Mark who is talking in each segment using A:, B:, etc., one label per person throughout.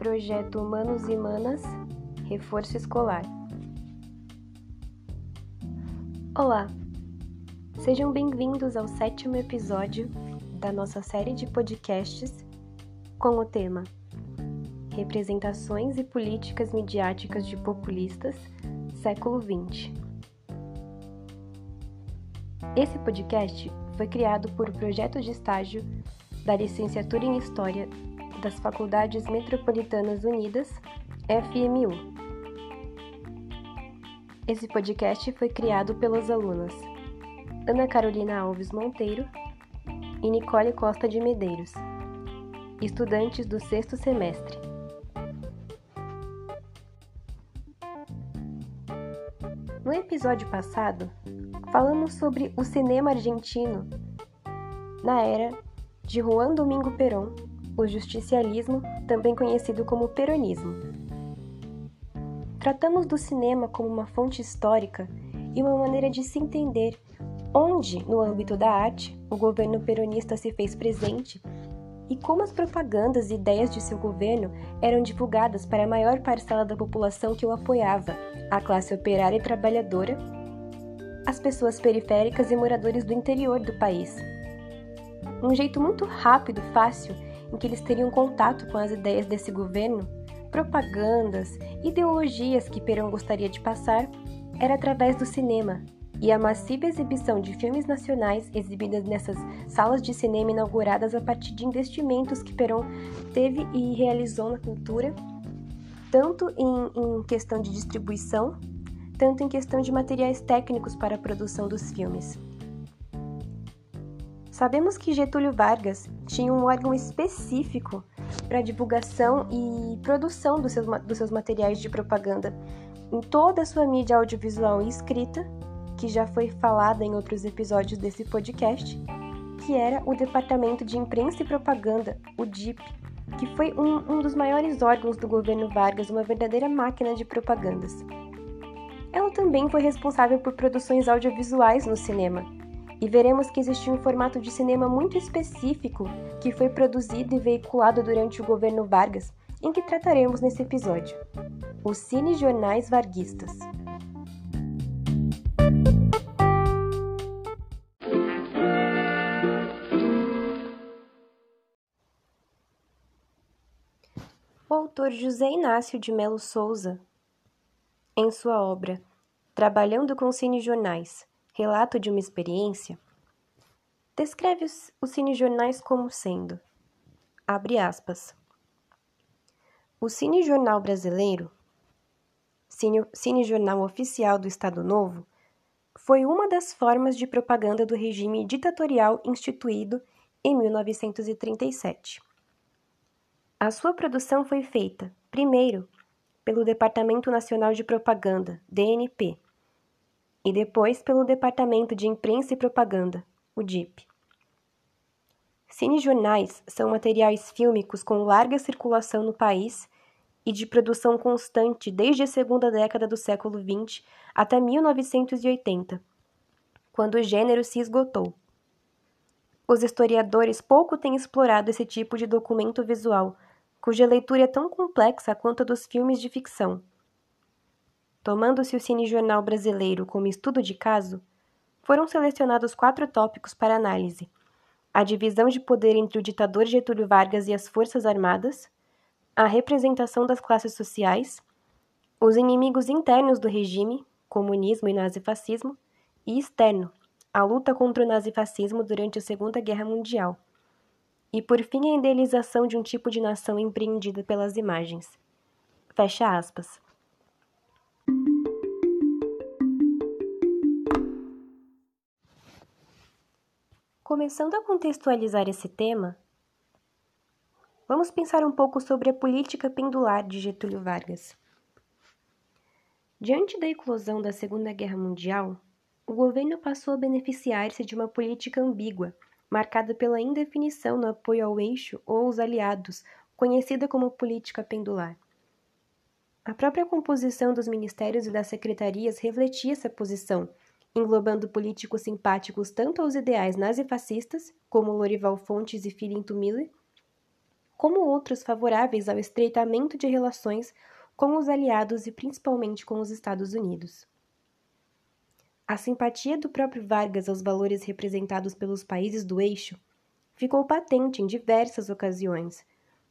A: Projeto Humanos e Manas Reforço Escolar. Olá, sejam bem-vindos ao sétimo episódio da nossa série de podcasts com o tema Representações e Políticas Midiáticas de Populistas, século XX. Esse podcast foi criado por projeto de estágio da Licenciatura em História das Faculdades Metropolitanas Unidas, FMU. Esse podcast foi criado pelas alunas Ana Carolina Alves Monteiro e Nicole Costa de Medeiros, estudantes do sexto semestre. No episódio passado, falamos sobre o cinema argentino na era de Juan Domingo Perón o justicialismo, também conhecido como peronismo. Tratamos do cinema como uma fonte histórica e uma maneira de se entender onde, no âmbito da arte, o governo peronista se fez presente e como as propagandas e ideias de seu governo eram divulgadas para a maior parcela da população que o apoiava, a classe operária e trabalhadora, as pessoas periféricas e moradores do interior do país. Um jeito muito rápido, fácil em que eles teriam contato com as ideias desse governo, propagandas, ideologias que Perón gostaria de passar, era através do cinema, e a massiva exibição de filmes nacionais exibidas nessas salas de cinema inauguradas a partir de investimentos que Perón teve e realizou na cultura, tanto em, em questão de distribuição, tanto em questão de materiais técnicos para a produção dos filmes. Sabemos que Getúlio Vargas tinha um órgão específico para divulgação e produção dos seus, dos seus materiais de propaganda em toda a sua mídia audiovisual e escrita, que já foi falada em outros episódios desse podcast, que era o Departamento de Imprensa e Propaganda, o DIP, que foi um, um dos maiores órgãos do governo Vargas, uma verdadeira máquina de propagandas. Ela também foi responsável por produções audiovisuais no cinema, e veremos que existiu um formato de cinema muito específico que foi produzido e veiculado durante o governo Vargas, em que trataremos nesse episódio: os cinejornais varguistas. O autor José Inácio de Melo Souza, em sua obra Trabalhando com Cinejornais, Relato de uma experiência, descreve os, cinejornais como sendo, abre aspas, o cinejornal brasileiro, cine, cinejornal oficial do Estado Novo, foi uma das formas de propaganda do regime ditatorial instituído em 1937. A sua produção foi feita, primeiro, pelo Departamento Nacional de Propaganda, DNP, e depois pelo Departamento de Imprensa e Propaganda, o DIP. Cinejornais são materiais fílmicos com larga circulação no país e de produção constante desde a segunda década do século XX até 1980, quando o gênero se esgotou. Os historiadores pouco têm explorado esse tipo de documento visual, cuja leitura é tão complexa quanto a dos filmes de ficção. Tomando-se o cinejornal brasileiro como estudo de caso, foram selecionados quatro tópicos para análise: a divisão de poder entre o ditador Getúlio Vargas e as Forças Armadas, a representação das classes sociais, os inimigos internos do regime, comunismo e nazifascismo, e externo, a luta contra o nazifascismo durante a Segunda Guerra Mundial, e por fim a idealização de um tipo de nação empreendida pelas imagens. Fecha aspas. Começando a contextualizar esse tema, vamos pensar um pouco sobre a política pendular de Getúlio Vargas. Diante da eclosão da Segunda Guerra Mundial, o governo passou a beneficiar-se de uma política ambígua, marcada pela indefinição no apoio ao eixo ou aos aliados, conhecida como política pendular. A própria composição dos ministérios e das secretarias refletia essa posição, englobando políticos simpáticos tanto aos ideais nazifascistas, como Lorival Fontes e Filinto Miller, como outros favoráveis ao estreitamento de relações com os aliados e principalmente com os Estados Unidos. A simpatia do próprio Vargas aos valores representados pelos países do eixo ficou patente em diversas ocasiões,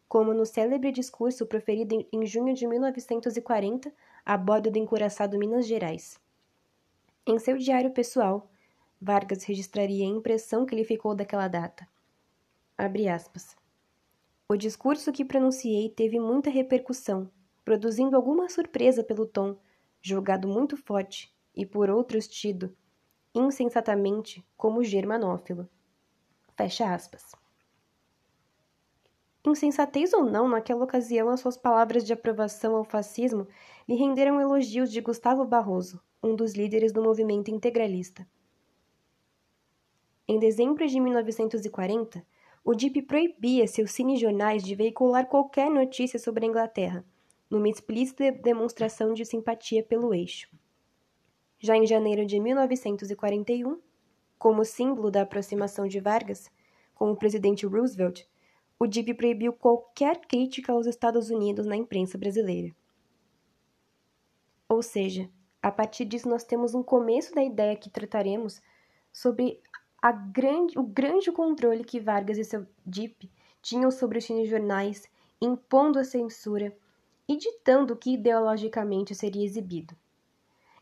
A: como no célebre discurso proferido em junho de 1940 a bordo do encoraçado Minas Gerais. Em seu diário pessoal, Vargas registraria a impressão que lhe ficou daquela data. O discurso que pronunciei teve muita repercussão, produzindo alguma surpresa pelo tom, julgado muito forte, e por outros tido, insensatamente, como germanófilo. Fecha aspas. Insensatez ou não, naquela ocasião as suas palavras de aprovação ao fascismo lhe renderam elogios de Gustavo Barroso, um dos líderes do movimento integralista. Em dezembro de 1940, o DIP proibia seus cinejornais de veicular qualquer notícia sobre a Inglaterra, numa explícita demonstração de simpatia pelo eixo. Já em janeiro de 1941, como símbolo da aproximação de Vargas com o presidente Roosevelt, o DIP proibiu qualquer crítica aos Estados Unidos na imprensa brasileira. Ou seja, a partir disso nós temos um começo da ideia que trataremos sobre grande, o grande controle que Vargas e seu DIP tinham sobre os jornais, impondo a censura e ditando o que ideologicamente seria exibido.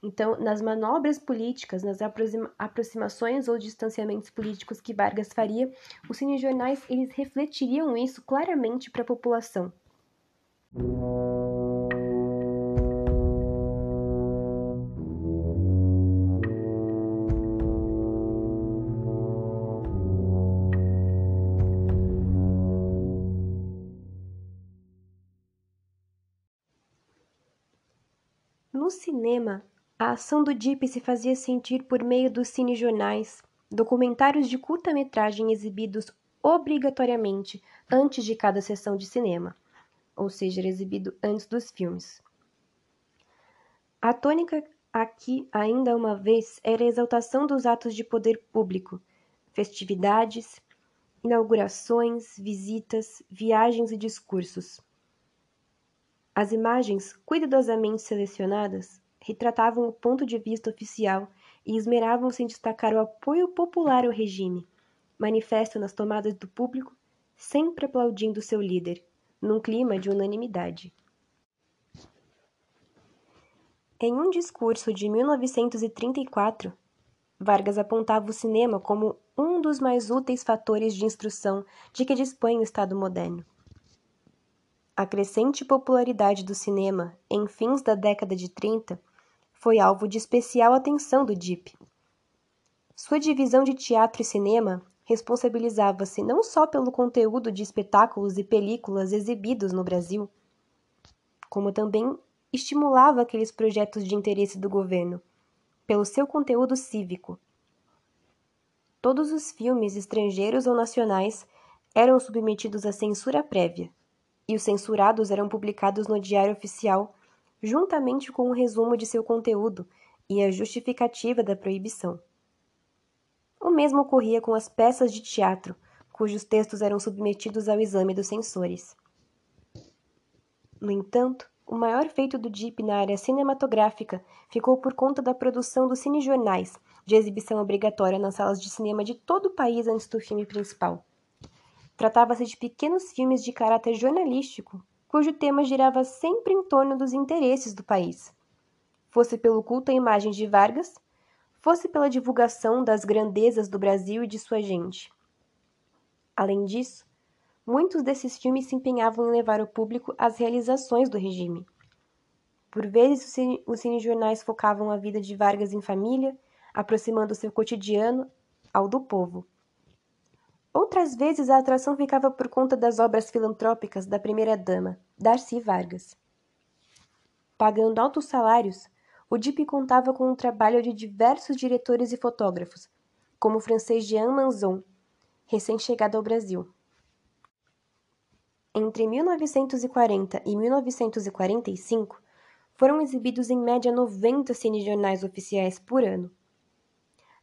A: Então, nas manobras políticas, nas aproximações ou distanciamentos políticos que Vargas faria, os cinejornais eles refletiriam isso claramente para a população. Cinema, a ação do DIP se fazia sentir por meio dos cinejornais, documentários de curta-metragem exibidos obrigatoriamente antes de cada sessão de cinema, ou seja, exibido antes dos filmes. A tônica aqui, ainda uma vez, era a exaltação dos atos de poder público, festividades, inaugurações, visitas, viagens e discursos. As imagens, cuidadosamente selecionadas, retratavam o ponto de vista oficial e esmeravam-se em destacar o apoio popular ao regime, manifesto nas tomadas do público, sempre aplaudindo seu líder, num clima de unanimidade. Em um discurso de 1934, Vargas apontava o cinema como um dos mais úteis fatores de instrução de que dispõe o Estado moderno. A crescente popularidade do cinema em fins da década de 30 foi alvo de especial atenção do DIP. Sua divisão de teatro e cinema responsabilizava-se não só pelo conteúdo de espetáculos e películas exibidos no Brasil, como também estimulava aqueles projetos de interesse do governo, pelo seu conteúdo cívico. Todos os filmes estrangeiros ou nacionais eram submetidos à censura prévia, e os censurados eram publicados no Diário Oficial juntamente com um resumo de seu conteúdo e a justificativa da proibição. O mesmo ocorria com as peças de teatro, cujos textos eram submetidos ao exame dos censores. No entanto, o maior feito do DIP na área cinematográfica ficou por conta da produção dos cinejornais, de exibição obrigatória nas salas de cinema de todo o país antes do filme principal. Tratava-se de pequenos filmes de caráter jornalístico, cujo tema girava sempre em torno dos interesses do país, fosse pelo culto à imagem de Vargas, fosse pela divulgação das grandezas do Brasil e de sua gente. Além disso, muitos desses filmes se empenhavam em levar ao público as realizações do regime. Por vezes, os cinejornais focavam a vida de Vargas em família, aproximando seu cotidiano ao do povo. Outras vezes a atração ficava por conta das obras filantrópicas da primeira-dama, Darcy Vargas. Pagando altos salários, o DIP contava com o trabalho de diversos diretores e fotógrafos, como o francês Jean Manzon, recém-chegado ao Brasil. Entre 1940 e 1945, foram exibidos em média 90 cinejornais oficiais por ano.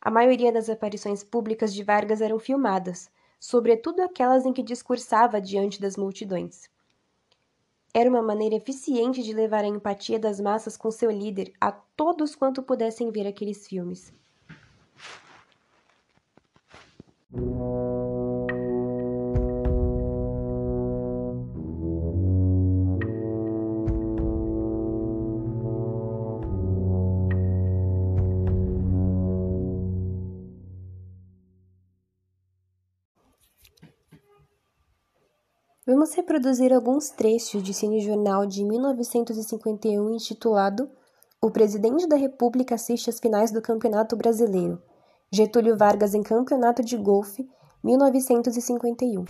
A: A maioria das aparições públicas de Vargas eram filmadas, sobretudo aquelas em que discursava diante das multidões. Era uma maneira eficiente de levar a empatia das massas com seu líder a todos quanto pudessem ver aqueles filmes. Vamos reproduzir alguns trechos de cinejornal de 1951 intitulado O Presidente da República assiste às finais do Campeonato Brasileiro. Getúlio Vargas em Campeonato de Golfe, 1951.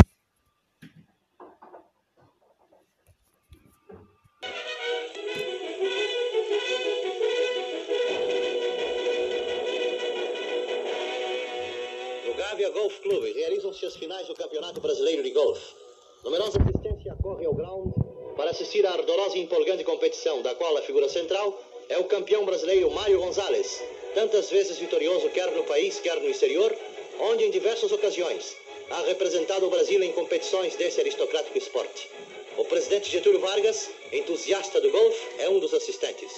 B: No Gávea Golf Clube realizam-se as finais do Campeonato Brasileiro de Golfe. Numerosa assistência corre ao ground para assistir à ardorosa e empolgante competição, da qual a figura central é o campeão brasileiro Mário Gonzalez, tantas vezes vitorioso quer no país, quer no exterior, onde em diversas ocasiões ha representado o Brasil em competições desse aristocrático esporte. O presidente Getúlio Vargas, entusiasta do golfe, é um dos assistentes.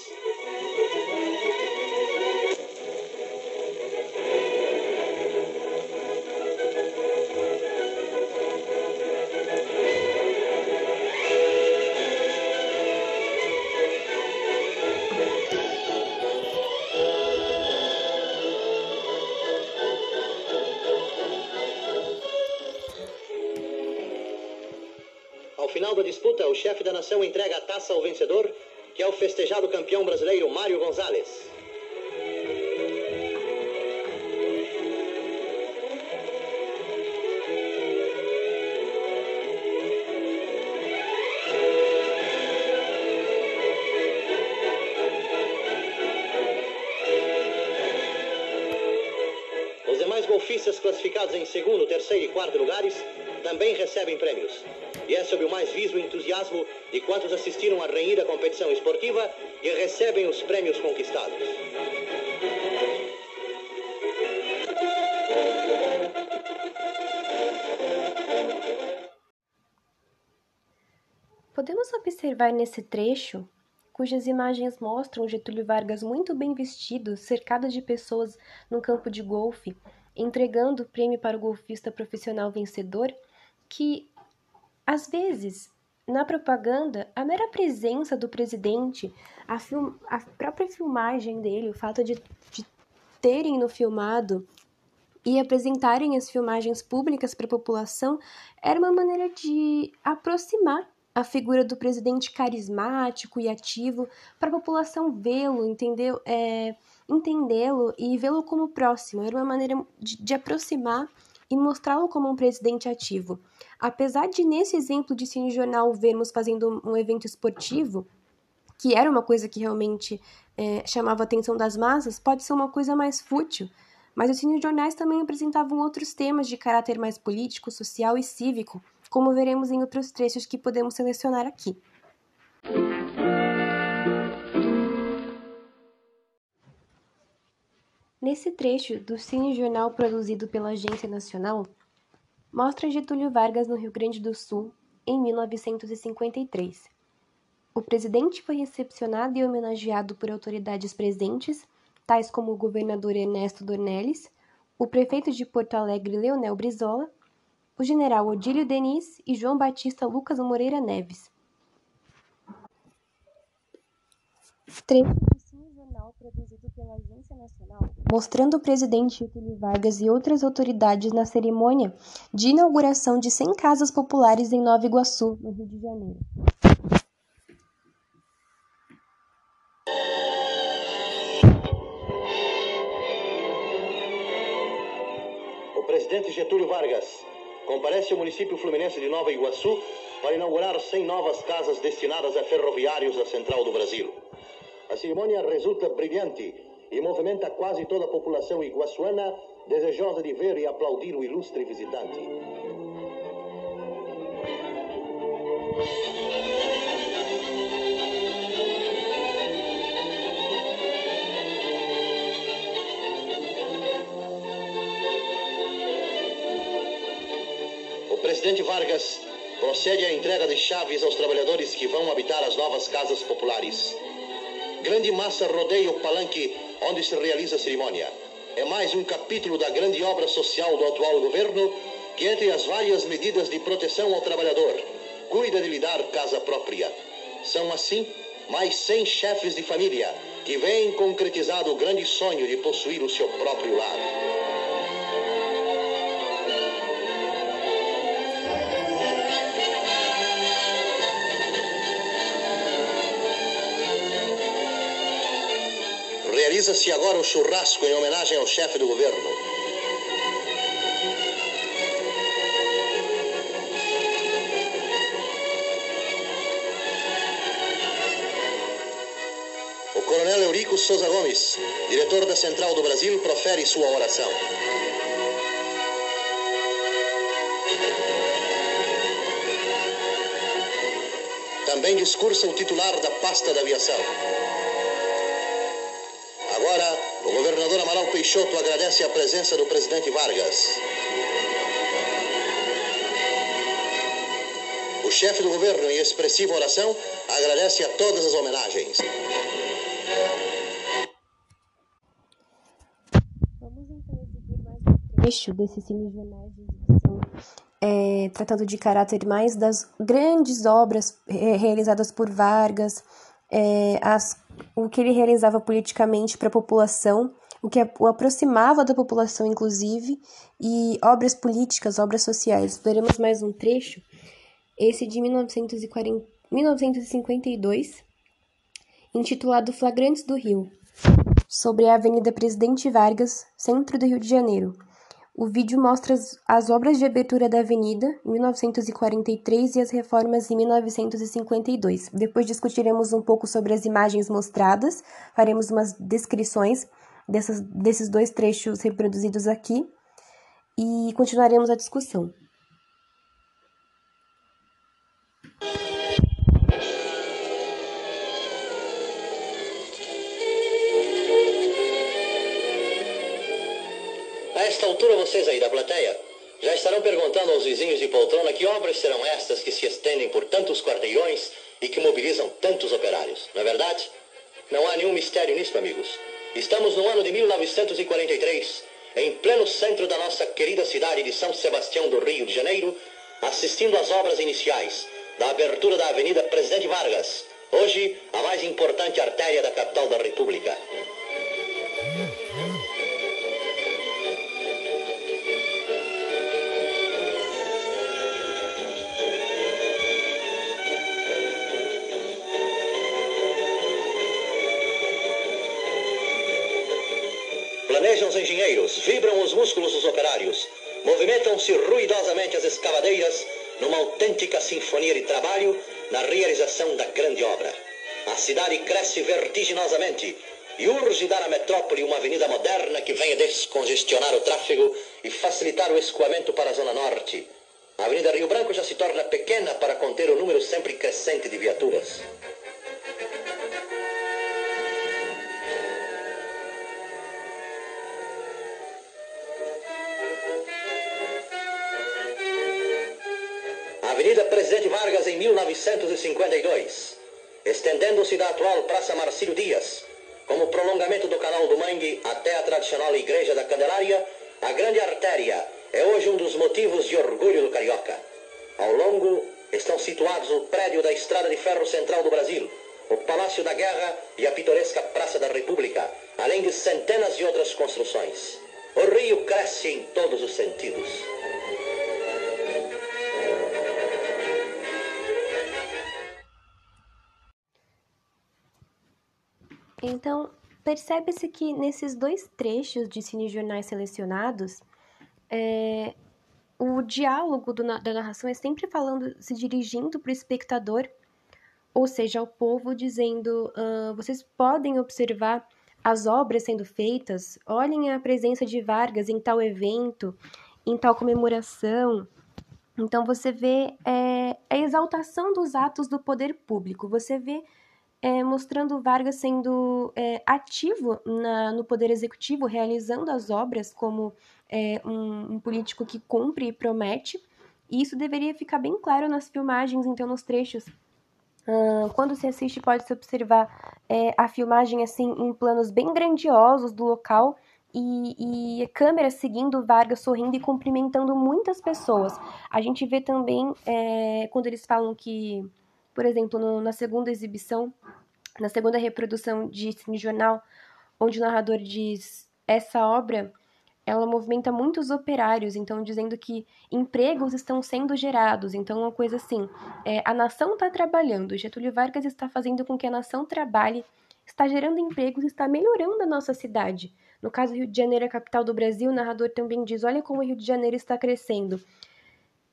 B: Disputa, o chefe da nação entrega a taça ao vencedor, que é o festejado campeão brasileiro Mário Gonzalez. Os demais golfistas classificados em segundo, terceiro e quarto lugares também recebem prêmios. E é sob o mais vivo entusiasmo de quantos assistiram à renhida competição esportiva que recebem os prêmios conquistados.
A: Podemos observar nesse trecho, cujas imagens mostram Getúlio Vargas muito bem vestido, cercado de pessoas no campo de golfe, entregando o prêmio para o golfista profissional vencedor, que, às vezes, na propaganda, a mera presença do presidente, a, film, a própria filmagem dele, o fato de, de terem no filmado e apresentarem as filmagens públicas para a população, era uma maneira de aproximar a figura do presidente carismático e ativo para a população vê-lo, entendeu? É, entendê-lo e vê-lo como próximo. Era uma maneira de, de aproximar e mostrá-lo como um presidente ativo. Apesar de, nesse exemplo de cinejornal, vermos fazendo um evento esportivo, que era uma coisa que realmente é, chamava a atenção das massas, pode ser uma coisa mais fútil, mas os cinejornais também apresentavam outros temas de caráter mais político, social e cívico, como veremos em outros trechos que podemos selecionar aqui. Nesse trecho do cinejornal produzido pela Agência Nacional, mostra Getúlio Vargas no Rio Grande do Sul em 1953. O presidente foi recepcionado e homenageado por autoridades presentes, tais como o governador Ernesto Dornelles, o prefeito de Porto Alegre Leonel Brizola, o general Odílio Denis e João Batista Lucas Moreira Neves. Trecho pela Agência Nacional, mostrando o presidente Getúlio Vargas e outras autoridades na cerimônia de inauguração de 100 casas populares em Nova Iguaçu, no Rio de Janeiro.
B: O presidente Getúlio Vargas comparece ao município fluminense de Nova Iguaçu para inaugurar 100 novas casas destinadas a ferroviários da Central do Brasil. A cerimônia resulta brilhante e movimenta quase toda a população iguaçuana desejosa de ver e aplaudir o ilustre visitante. presidente Vargas procede à entrega de chaves aos trabalhadores que vão habitar as novas casas populares. Grande massa rodeia o palanque onde se realiza a cerimônia. É mais um capítulo da grande obra social do atual governo que, entre as várias medidas de proteção ao trabalhador, cuida de lhe dar casa própria. São, assim, mais 100 chefes de família que veem concretizado o grande sonho de possuir o seu próprio lar. Realiza-se agora o churrasco em homenagem ao chefe do governo. O coronel Eurico Souza Gomes, diretor da Central do Brasil, profere sua oração. Também discursa o titular da pasta da aviação. Governador Amaral Peixoto agradece a presença do presidente Vargas. O chefe do governo, em expressiva oração, agradece a todas as homenagens.
A: Vamos então exibir mais um trecho desse cinejornais de é, tratando de caráter mais das grandes obras realizadas por Vargas, é, as o que ele realizava politicamente para a população, o que o aproximava da população, inclusive, e obras políticas, obras sociais. Veremos mais um trecho, esse de 1940, 1952, intitulado Flagrantes do Rio, sobre a Avenida Presidente Vargas, centro do Rio de Janeiro. O vídeo mostra as, as, obras de abertura da avenida em 1943 e as reformas em 1952. Depois discutiremos um pouco sobre as imagens mostradas, faremos umas descrições dessas, desses dois trechos reproduzidos aqui e continuaremos a discussão.
B: esta altura, vocês aí da plateia já estarão perguntando aos vizinhos de poltrona que obras serão estas que se estendem por tantos quarteirões e que mobilizam tantos operários. Não é verdade? Não há nenhum mistério nisso, amigos. Estamos no ano de 1943, em pleno centro da nossa querida cidade de São Sebastião do Rio de Janeiro, assistindo às obras iniciais da abertura da Avenida Presidente Vargas, hoje a mais importante artéria da capital da República. Vibram os músculos dos operários, movimentam-se ruidosamente as escavadeiras numa autêntica sinfonia de trabalho na realização da grande obra. A cidade cresce vertiginosamente e urge dar à metrópole uma avenida moderna que venha descongestionar o tráfego e facilitar o escoamento para a Zona Norte. A Avenida Rio Branco já se torna pequena para conter o número sempre crescente de viaturas. Em 1952, estendendo-se da atual Praça Marcílio Dias, como prolongamento do canal do Mangue até a tradicional Igreja da Candelária, a grande artéria é hoje um dos motivos de orgulho do carioca. Ao longo estão situados o prédio da Estrada de Ferro Central do Brasil, o Palácio da Guerra e a pitoresca Praça da República, além de centenas de outras construções. O rio cresce em todos os sentidos.
A: Então, percebe-se que nesses dois trechos de cinejornais selecionados, é, o diálogo do, da narração é sempre falando, se dirigindo para o espectador, ou seja, ao povo, dizendo: uh, vocês podem observar as obras sendo feitas, olhem a presença de Vargas em tal evento, em tal comemoração. Então, você vê é, a exaltação dos atos do poder público, você vê é, mostrando Vargas sendo é, ativo na, no poder executivo, realizando as obras como é, um, um, político que cumpre e promete, E isso deveria ficar bem claro nas filmagens, então nos trechos. Quando se assiste, pode-se observar é, a filmagem assim em planos bem grandiosos do local e, e a câmera seguindo Vargas sorrindo e cumprimentando muitas pessoas. A gente vê também é, quando eles falam que, por exemplo, no, na segunda exibição, na segunda reprodução de Cine Jornal, onde o narrador diz essa obra ela movimenta muitos operários, então dizendo que empregos estão sendo gerados. Então, uma coisa assim, é, a nação está trabalhando, Getúlio Vargas está fazendo com que a nação trabalhe, está gerando empregos, está melhorando a nossa cidade. No caso, Rio de Janeiro é a capital do Brasil, o narrador também diz: olha como o Rio de Janeiro está crescendo.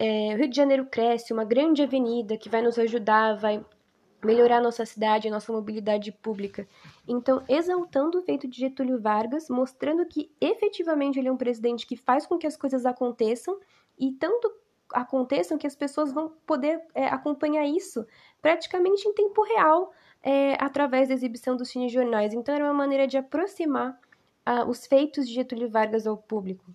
A: É, o Rio de Janeiro cresce, uma grande avenida que vai nos ajudar, vai melhorar nossa cidade, nossa mobilidade pública. Então, exaltando o feito de Getúlio Vargas, mostrando que efetivamente ele é um presidente que faz com que as coisas aconteçam e tanto aconteçam que as pessoas vão poder é, acompanhar isso praticamente em tempo real é, através da exibição dos cinejornais. Então, era uma maneira de aproximar uh, os feitos de Getúlio Vargas ao público.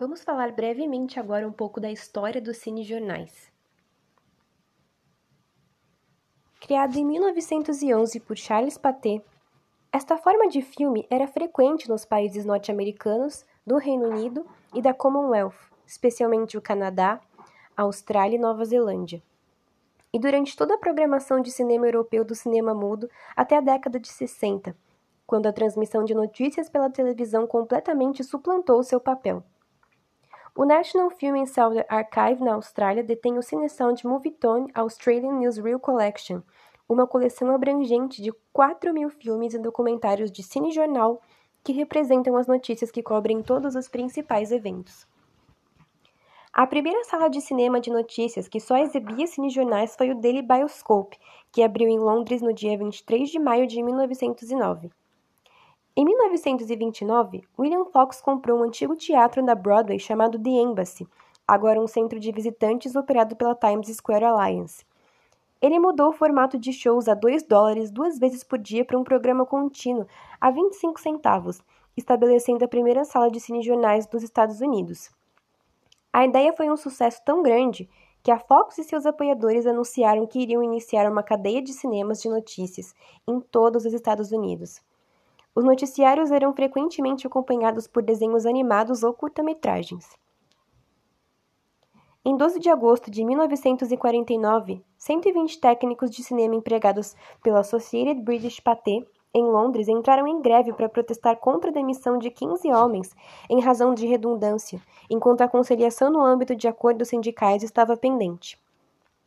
A: Vamos falar brevemente agora um pouco da história dos cinejornais. Criado em 1911 por Charles Pathé, esta forma de filme era frequente nos países norte-americanos, do Reino Unido e da Commonwealth, especialmente o Canadá, Austrália e Nova Zelândia. E durante toda a programação de cinema europeu do cinema mudo até a década de 60, quando a transmissão de notícias pela televisão completamente suplantou seu papel. O National Film and Sound Archive na Austrália detém o Cinesound Movietone Australian Newsreel Collection, uma coleção abrangente de 4 mil filmes e documentários de cinejornal que representam as notícias que cobrem todos os principais eventos. A primeira sala de cinema de notícias que só exibia cinejornais foi o Daily Bioscope, que abriu em Londres no dia 23 de maio de 1909. Em 1929, William Fox comprou um antigo teatro da Broadway chamado The Embassy, agora um centro de visitantes operado pela Times Square Alliance. Ele mudou o formato de shows a 2 dólares duas vezes por dia para um programa contínuo a 25 centavos, estabelecendo a primeira sala de cinejornais dos Estados Unidos. A ideia foi um sucesso tão grande que a Fox e seus apoiadores anunciaram que iriam iniciar uma cadeia de cinemas de notícias em todos os Estados Unidos. Os noticiários eram frequentemente acompanhados por desenhos animados ou curta-metragens. Em 12 de agosto de 1949, 120 técnicos de cinema empregados pela Associated British Pathé em Londres entraram em greve para protestar contra a demissão de 15 homens em razão de redundância, enquanto a conciliação no âmbito de acordos sindicais estava pendente.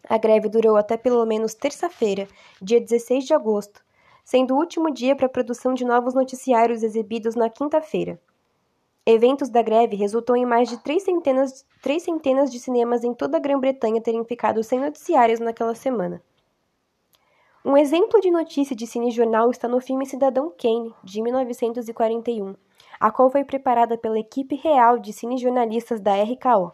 A: A greve durou até pelo menos terça-feira, dia 16 de agosto, sendo o último dia para a produção de novos noticiários exibidos na quinta-feira. Eventos da greve resultou em mais de três centenas, três centenas de cinemas em toda a Grã-Bretanha terem ficado sem noticiários naquela semana. Um exemplo de notícia de cinejornal está no filme Cidadão Kane, de 1941, a qual foi preparada pela equipe real de cinejornalistas da RKO.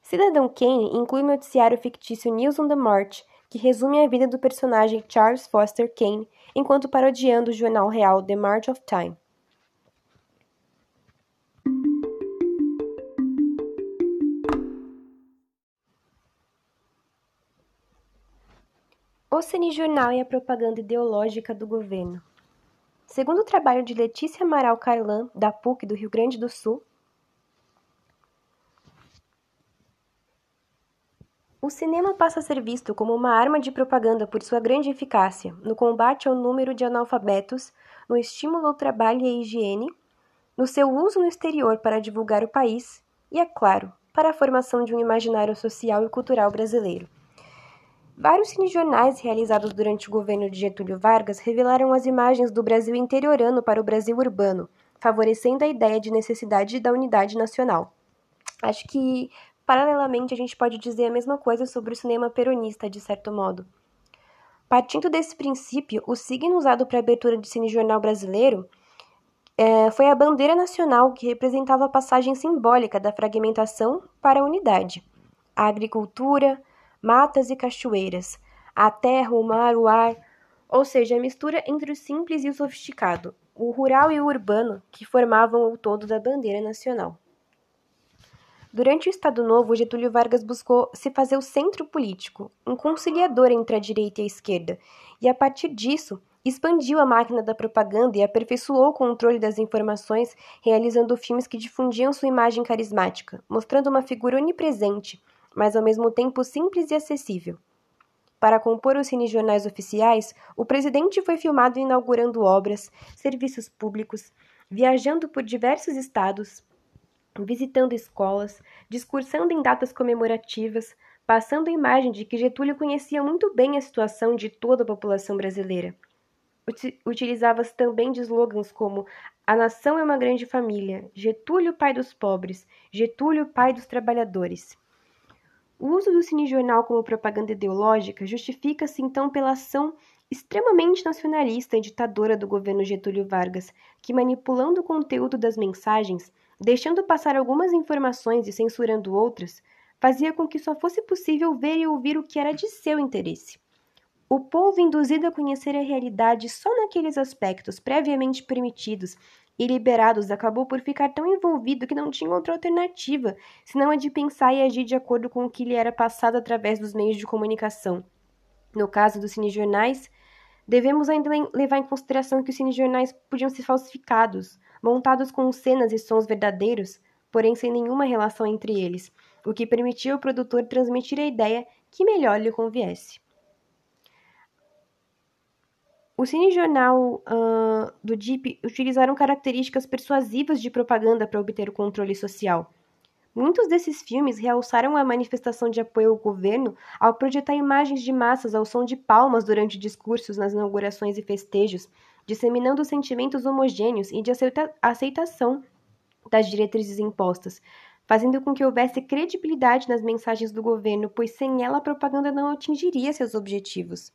A: Cidadão Kane inclui o noticiário fictício News on the March, que resume a vida do personagem Charles Foster Kane enquanto parodiando o jornal real The March of Time. O cinejornal e a propaganda ideológica do governo. Segundo o trabalho de Letícia Amaral Carlan, da PUC do Rio Grande do Sul, O cinema passa a ser visto como uma arma de propaganda por sua grande eficácia no combate ao número de analfabetos, no estímulo ao trabalho e à higiene, no seu uso no exterior para divulgar o país e, é claro, para a formação de um imaginário social e cultural brasileiro. Vários cinejornais realizados durante o governo de Getúlio Vargas revelaram as imagens do Brasil interiorano para o Brasil urbano, favorecendo a ideia de necessidade da unidade nacional. Acho que Paralelamente, a gente pode dizer a mesma coisa sobre o cinema peronista, de certo modo. Partindo desse princípio, o signo usado para a abertura de cinejornal brasileiro é, foi a bandeira nacional, que representava a passagem simbólica da fragmentação para a unidade. A agricultura, matas e cachoeiras, a terra, o mar, o ar, ou seja, a mistura entre o simples e o sofisticado, o rural e o urbano, que formavam o todo da bandeira nacional. Durante o Estado Novo, Getúlio Vargas buscou se fazer o centro político, um conciliador entre a direita e a esquerda, e a partir disso, expandiu a máquina da propaganda e aperfeiçoou o controle das informações, realizando filmes que difundiam sua imagem carismática, mostrando uma figura onipresente, mas ao mesmo tempo simples e acessível. Para compor os cinejornais oficiais, o presidente foi filmado inaugurando obras, serviços públicos, viajando por diversos estados, visitando escolas, discursando em datas comemorativas, passando a imagem de que Getúlio conhecia muito bem a situação de toda a população brasileira. Utilizava-se também de slogans como A nação é uma grande família, Getúlio, pai dos pobres, Getúlio, pai dos trabalhadores. O uso do cinejornal como propaganda ideológica justifica-se então pela ação extremamente nacionalista e ditadora do governo Getúlio Vargas, que manipulando o conteúdo das mensagens deixando passar algumas informações e censurando outras, fazia com que só fosse possível ver e ouvir o que era de seu interesse. O povo, induzido a conhecer a realidade só naqueles aspectos previamente permitidos e liberados, acabou por ficar tão envolvido que não tinha outra alternativa senão a de pensar e agir de acordo com o que lhe era passado através dos meios de comunicação. No caso dos cinejornais, devemos ainda levar em consideração que os cinejornais podiam ser falsificados, montados com cenas e sons verdadeiros, porém sem nenhuma relação entre eles, o que permitia ao produtor transmitir a ideia que melhor lhe conviesse. O cinejornal uh, do DIP utilizaram características persuasivas de propaganda para obter o controle social. Muitos desses filmes realçaram a manifestação de apoio ao governo ao projetar imagens de massas ao som de palmas durante discursos nas inaugurações e festejos, disseminando sentimentos homogêneos e de aceitação das diretrizes impostas, fazendo com que houvesse credibilidade nas mensagens do governo, pois sem ela a propaganda não atingiria seus objetivos.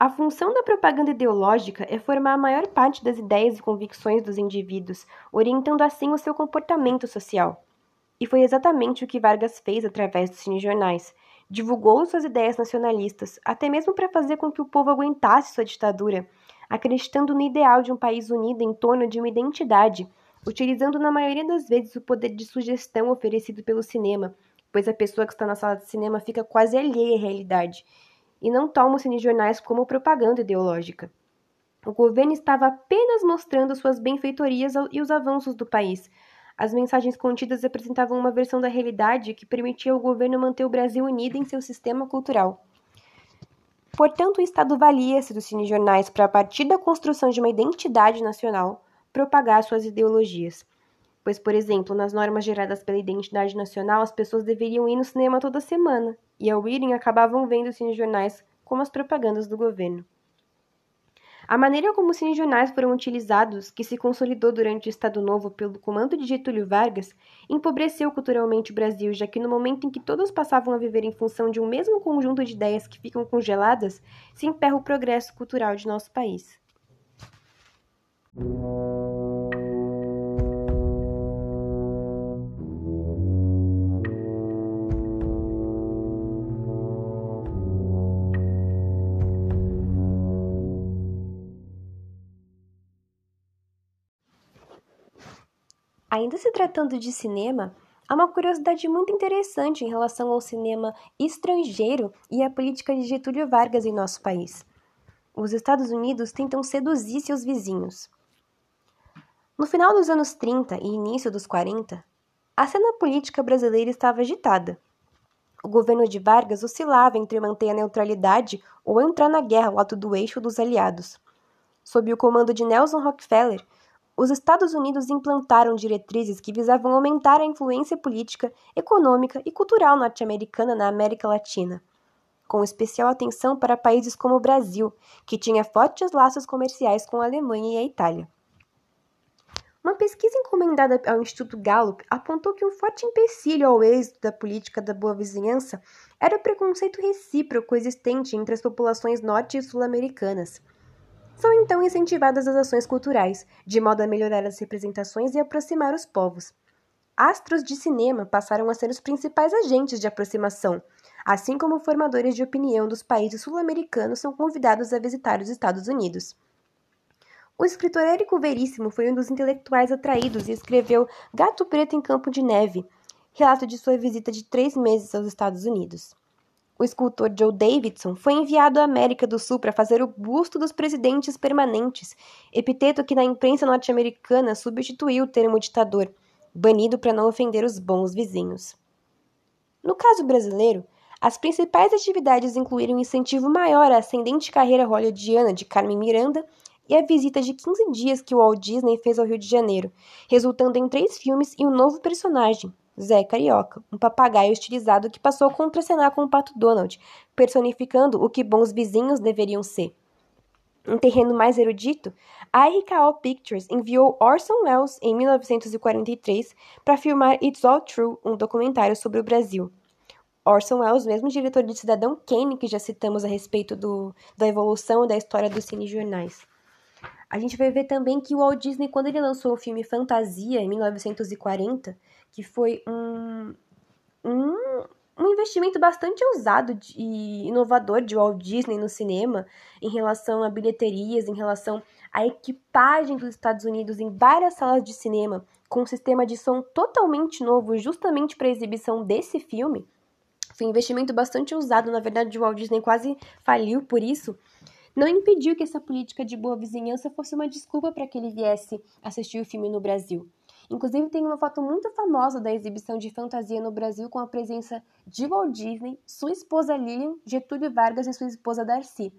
A: A função da propaganda ideológica é formar a maior parte das ideias e convicções dos indivíduos, orientando assim o seu comportamento social. E foi exatamente o que Vargas fez através dos cinejornais, divulgou suas ideias nacionalistas, até mesmo para fazer com que o povo aguentasse sua ditadura, acreditando no ideal de um país unido em torno de uma identidade, utilizando na maioria das vezes o poder de sugestão oferecido pelo cinema, pois a pessoa que está na sala de cinema fica quase alheia à realidade, e não toma os cinejornais como propaganda ideológica. O governo estava apenas mostrando suas benfeitorias e os avanços do país, as mensagens contidas apresentavam uma versão da realidade que permitia ao governo manter o Brasil unido em seu sistema cultural. Portanto, o Estado valia-se dos cinejornais para, a partir da construção de uma identidade nacional, propagar suas ideologias. Pois, por exemplo, nas normas geradas pela identidade nacional, as pessoas deveriam ir no cinema toda semana, e ao irem acabavam vendo os cinejornais como as propagandas do governo. A maneira como os cinejornais foram utilizados, que se consolidou durante o Estado Novo pelo comando de Getúlio Vargas, empobreceu culturalmente o Brasil, já que no momento em que todos passavam a viver em função de um mesmo conjunto de ideias que ficam congeladas, se emperra o progresso cultural de nosso país. Ainda se tratando de cinema, há uma curiosidade muito interessante em relação ao cinema estrangeiro e à política de Getúlio Vargas em nosso país. Os Estados Unidos tentam seduzir seus vizinhos. No final dos anos 30 e início dos 40, a cena política brasileira estava agitada. O governo de Vargas oscilava entre manter a neutralidade ou entrar na guerra ao lado do eixo dos aliados. Sob o comando de Nelson Rockefeller, os Estados Unidos implantaram diretrizes que visavam aumentar a influência política, econômica e cultural norte-americana na América Latina, com especial atenção para países como o Brasil, que tinha fortes laços comerciais com a Alemanha e a Itália. Uma pesquisa encomendada ao Instituto Gallup apontou que um forte empecilho ao êxito da política da boa vizinhança era o preconceito recíproco existente entre as populações norte e sul-americanas são então incentivadas as ações culturais, de modo a melhorar as representações e aproximar os povos. Astros de cinema passaram a ser os principais agentes de aproximação, assim como formadores de opinião dos países sul-americanos são convidados a visitar os Estados Unidos. O escritor Érico Veríssimo foi um dos intelectuais atraídos e escreveu Gato Preto em Campo de Neve, relato de sua visita de três meses aos Estados Unidos. O escultor Joe Davidson foi enviado à América do Sul para fazer o busto dos presidentes permanentes, epiteto que na imprensa norte-americana substituiu o termo ditador, banido para não ofender os bons vizinhos. No caso brasileiro, as principais atividades incluíram um incentivo maior à ascendente carreira hollywoodiana de Carmen Miranda e a visita de 15 dias que o Walt Disney fez ao Rio de Janeiro, resultando em três filmes e um novo personagem, Zé Carioca, um papagaio estilizado que passou a contracenar com o Pato Donald, personificando o que bons vizinhos deveriam ser. Em terreno mais erudito, a RKO Pictures enviou Orson Welles em 1943 para filmar It's All True, um documentário sobre o Brasil. Orson Welles, mesmo diretor de Cidadão Kane, que já citamos a respeito do, da evolução da história dos cinejornais. A gente vai ver também que o Walt Disney, quando ele lançou o filme Fantasia, em 1940, que foi um, um, um investimento bastante ousado e inovador de Walt Disney no cinema, em relação a bilheterias, em relação à equipagem dos Estados Unidos em várias salas de cinema, com um sistema de som totalmente novo, justamente para a exibição desse filme, foi um investimento bastante usado, na verdade o Walt Disney quase faliu por isso, não impediu que essa política de boa vizinhança fosse uma desculpa para que ele viesse assistir o filme no Brasil. Inclusive, tem uma foto muito famosa da exibição de fantasia no Brasil com a presença de Walt Disney, sua esposa Lilian, Getúlio Vargas e sua esposa Darcy.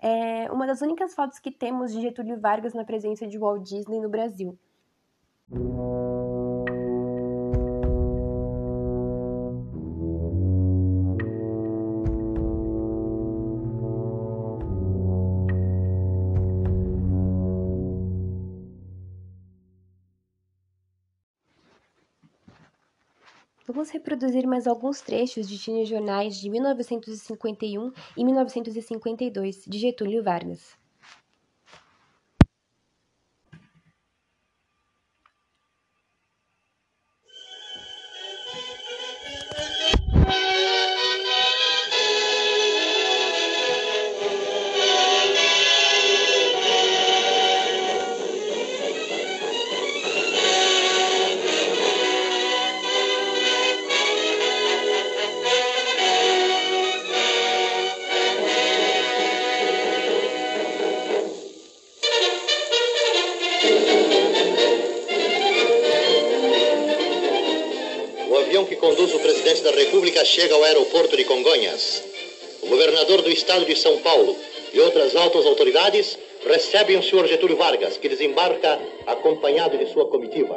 A: É uma das únicas fotos que temos de Getúlio Vargas na presença de Walt Disney no Brasil. Vamos reproduzir mais alguns trechos de cinejornais de 1951 e 1952 de Getúlio Vargas.
B: Estado de São Paulo e outras altas autoridades recebem o senhor Getúlio Vargas, que desembarca acompanhado de sua comitiva.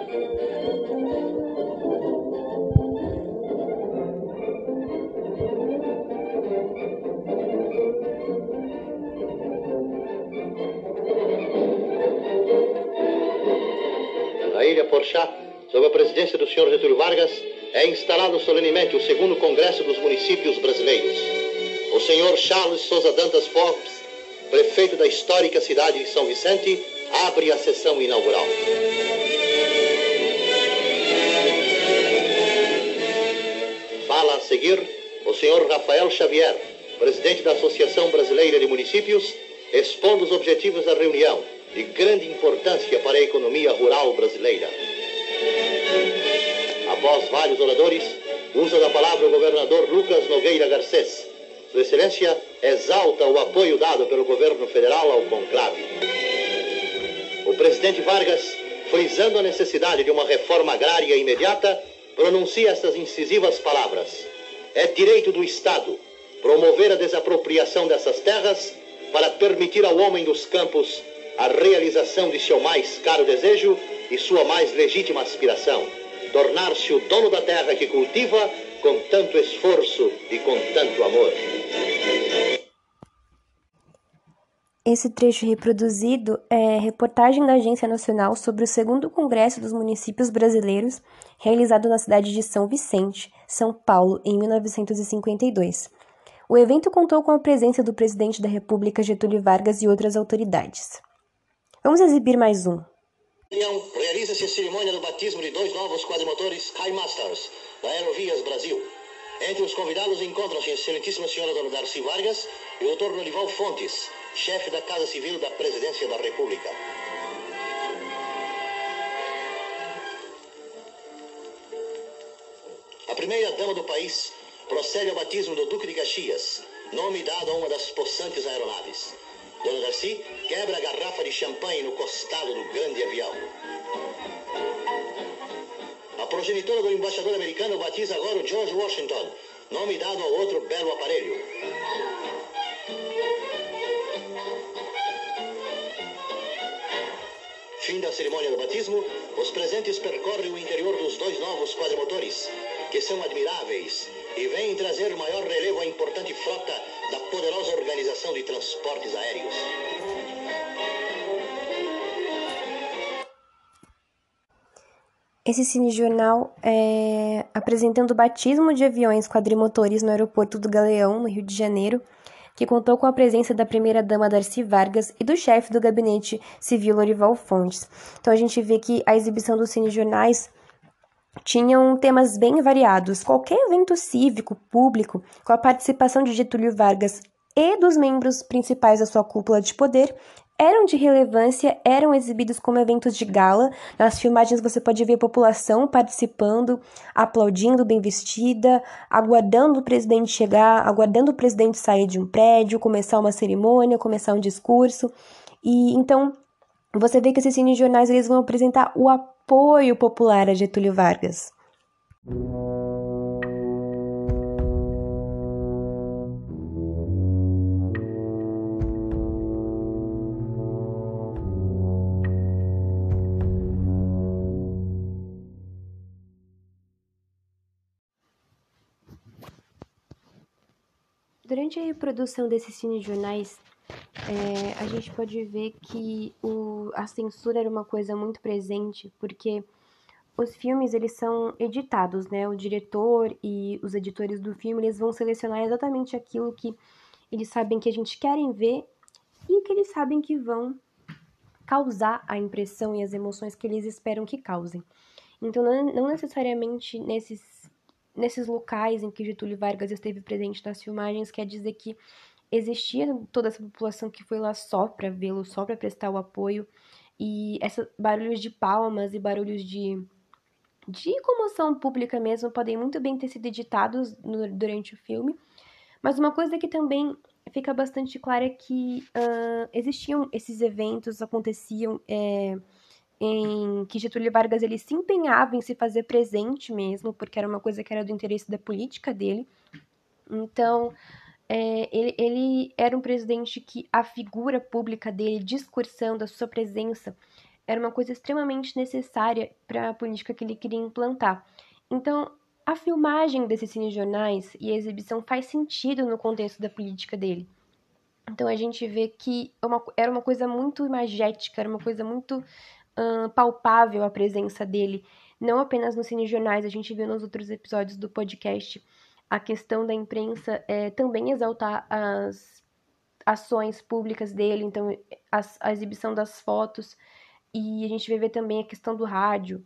B: Na ilha Porchá, sob a presidência do senhor Getúlio Vargas, é instalado solenemente o segundo Congresso dos Municípios Brasileiros. O senhor Charles Souza Dantas Forbes, prefeito da histórica cidade de São Vicente, abre a sessão inaugural. Fala a seguir o senhor Rafael Xavier, presidente da Associação Brasileira de Municípios, expondo os objetivos da reunião, de grande importância para a economia rural brasileira após vários oradores, usa da palavra o governador Lucas Nogueira Garcês. Sua Excelência exalta o apoio dado pelo governo federal ao conclave. O presidente Vargas, frisando a necessidade de uma reforma agrária imediata, pronuncia estas incisivas palavras: É direito do Estado promover a desapropriação dessas terras para permitir ao homem dos campos a realização de seu mais caro desejo e sua mais legítima aspiração tornar-se o dono da terra que cultiva com tanto esforço e com tanto amor.
A: Esse trecho reproduzido é reportagem da Agência Nacional sobre o segundo Congresso dos Municípios Brasileiros, realizado na cidade de São Vicente, São Paulo, em 1952. O evento contou com a presença do presidente da República Getúlio Vargas e outras autoridades. Vamos exibir mais um
B: realiza-se a cerimônia do batismo de dois novos quadrimotores Skymasters da Aerovias Brasil. Entre os convidados encontram-se a excelentíssima senhora dona Darcy Vargas e o Dr. Norival Fontes, chefe da Casa Civil da Presidência da República. A primeira dama do país procede ao batismo do Duque de Caxias, nome dado a uma das possantes aeronaves. Dona Darcy quebra a garrafa de champanhe no costado do grande avião. A progenitora do embaixador americano batiza agora o George Washington, nome dado ao outro belo aparelho. Fim da cerimônia do batismo, os presentes percorrem o interior dos dois novos quadrimotores, que são admiráveis e vêm trazer maior relevo à importante frota da poderosa organização de transportes aéreos.
A: Esse cinejornal é apresentando o batismo de aviões quadrimotores no aeroporto do Galeão, no Rio de Janeiro, que contou com a presença da primeira-dama Darcy Vargas e do chefe do gabinete civil Lorival Fontes. Então a gente vê que a exibição dos cinejornais tinham temas bem variados. Qualquer evento cívico, público, com a participação de Getúlio Vargas e dos membros principais da sua cúpula de poder, eram de relevância, eram exibidos como eventos de gala. Nas filmagens você pode ver a população participando, aplaudindo, bem vestida, aguardando o presidente chegar, aguardando o presidente sair de um prédio, começar uma cerimônia, começar um discurso. E então você vê que esses cinejornais eles vão apresentar o apoio popular a Getúlio Vargas. Durante a reprodução desses cinejornais, é, a gente pode ver que o, a censura era uma coisa muito presente, porque os filmes eles são editados, né? O diretor e os editores do filme eles vão selecionar exatamente aquilo que eles sabem que a gente querem ver e que eles sabem que vão causar a impressão e as emoções que eles esperam que causem. Então, não necessariamente nesses nesses locais em que Getúlio Vargas esteve presente nas filmagens, quer dizer que existia toda essa população que foi lá só para vê-lo, só para prestar o apoio, e esses barulhos de palmas e barulhos de, de comoção pública mesmo podem muito bem ter sido editados no, durante o filme, mas uma coisa que também fica bastante clara é que uh, existiam esses eventos, aconteciam. É, em que Getúlio Vargas ele se empenhava em se fazer presente mesmo, porque era uma coisa que era do interesse da política dele. Então, é, ele, ele era um presidente que a figura pública dele, discursando, a sua presença, era uma coisa extremamente necessária para a política que ele queria implantar. Então, a filmagem desses cinejornais e a exibição faz sentido no contexto da política dele. Então a gente vê que é era uma coisa muito imagética, era uma coisa muito palpável a presença dele, não apenas nos cinejornais, a gente viu nos outros episódios do podcast a questão da imprensa é, também exaltar as ações públicas dele, então a exibição das fotos, e a gente vai ver também a questão do rádio,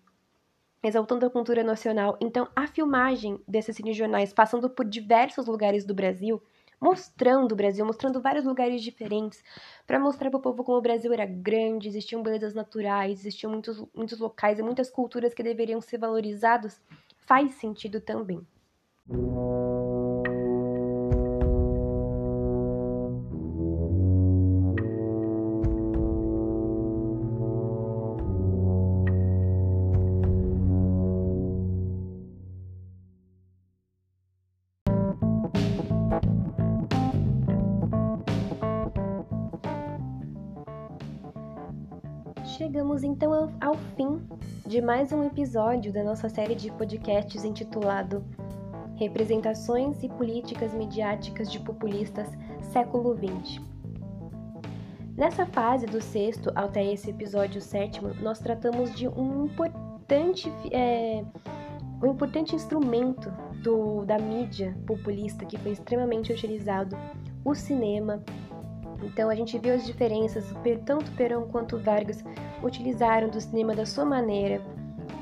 A: exaltando a cultura nacional. Então, a filmagem desses cinejornais, passando por diversos lugares do Brasil, mostrando o Brasil, mostrando vários lugares diferentes, para mostrar para o povo como o Brasil era grande, existiam belezas naturais, existiam muitos, muitos locais e muitas culturas que deveriam ser valorizados, faz sentido também. Então ao, fim de mais um episódio da nossa série de podcasts intitulado Representações e Políticas Midiáticas de Populistas Século XX. Nessa fase do sexto até esse episódio sétimo, nós tratamos de um importante, é, um importante instrumento do, da mídia populista que foi extremamente utilizado, o cinema, então a gente viu as diferenças, tanto Perón quanto Vargas utilizaram do cinema da sua maneira,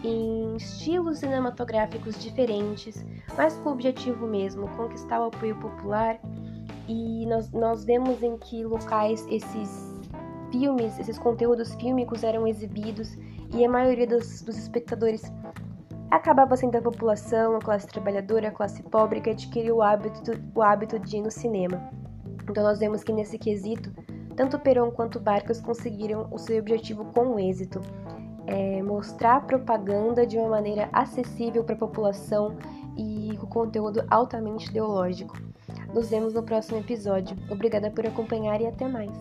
A: em estilos cinematográficos diferentes, mas com o objetivo mesmo, conquistar o apoio popular. E nós, nós vemos em que locais esses filmes, esses conteúdos fílmicos eram exibidos e a maioria dos, dos espectadores acabava sendo a população, a classe trabalhadora, a classe pobre que adquiriu o hábito, o hábito de ir no cinema. Então nós vemos que nesse quesito, tanto Perón quanto Barcas conseguiram o seu objetivo com êxito. É mostrar propaganda de uma maneira acessível para a população e com conteúdo altamente ideológico. Nos vemos no próximo episódio. Obrigada por acompanhar e até mais.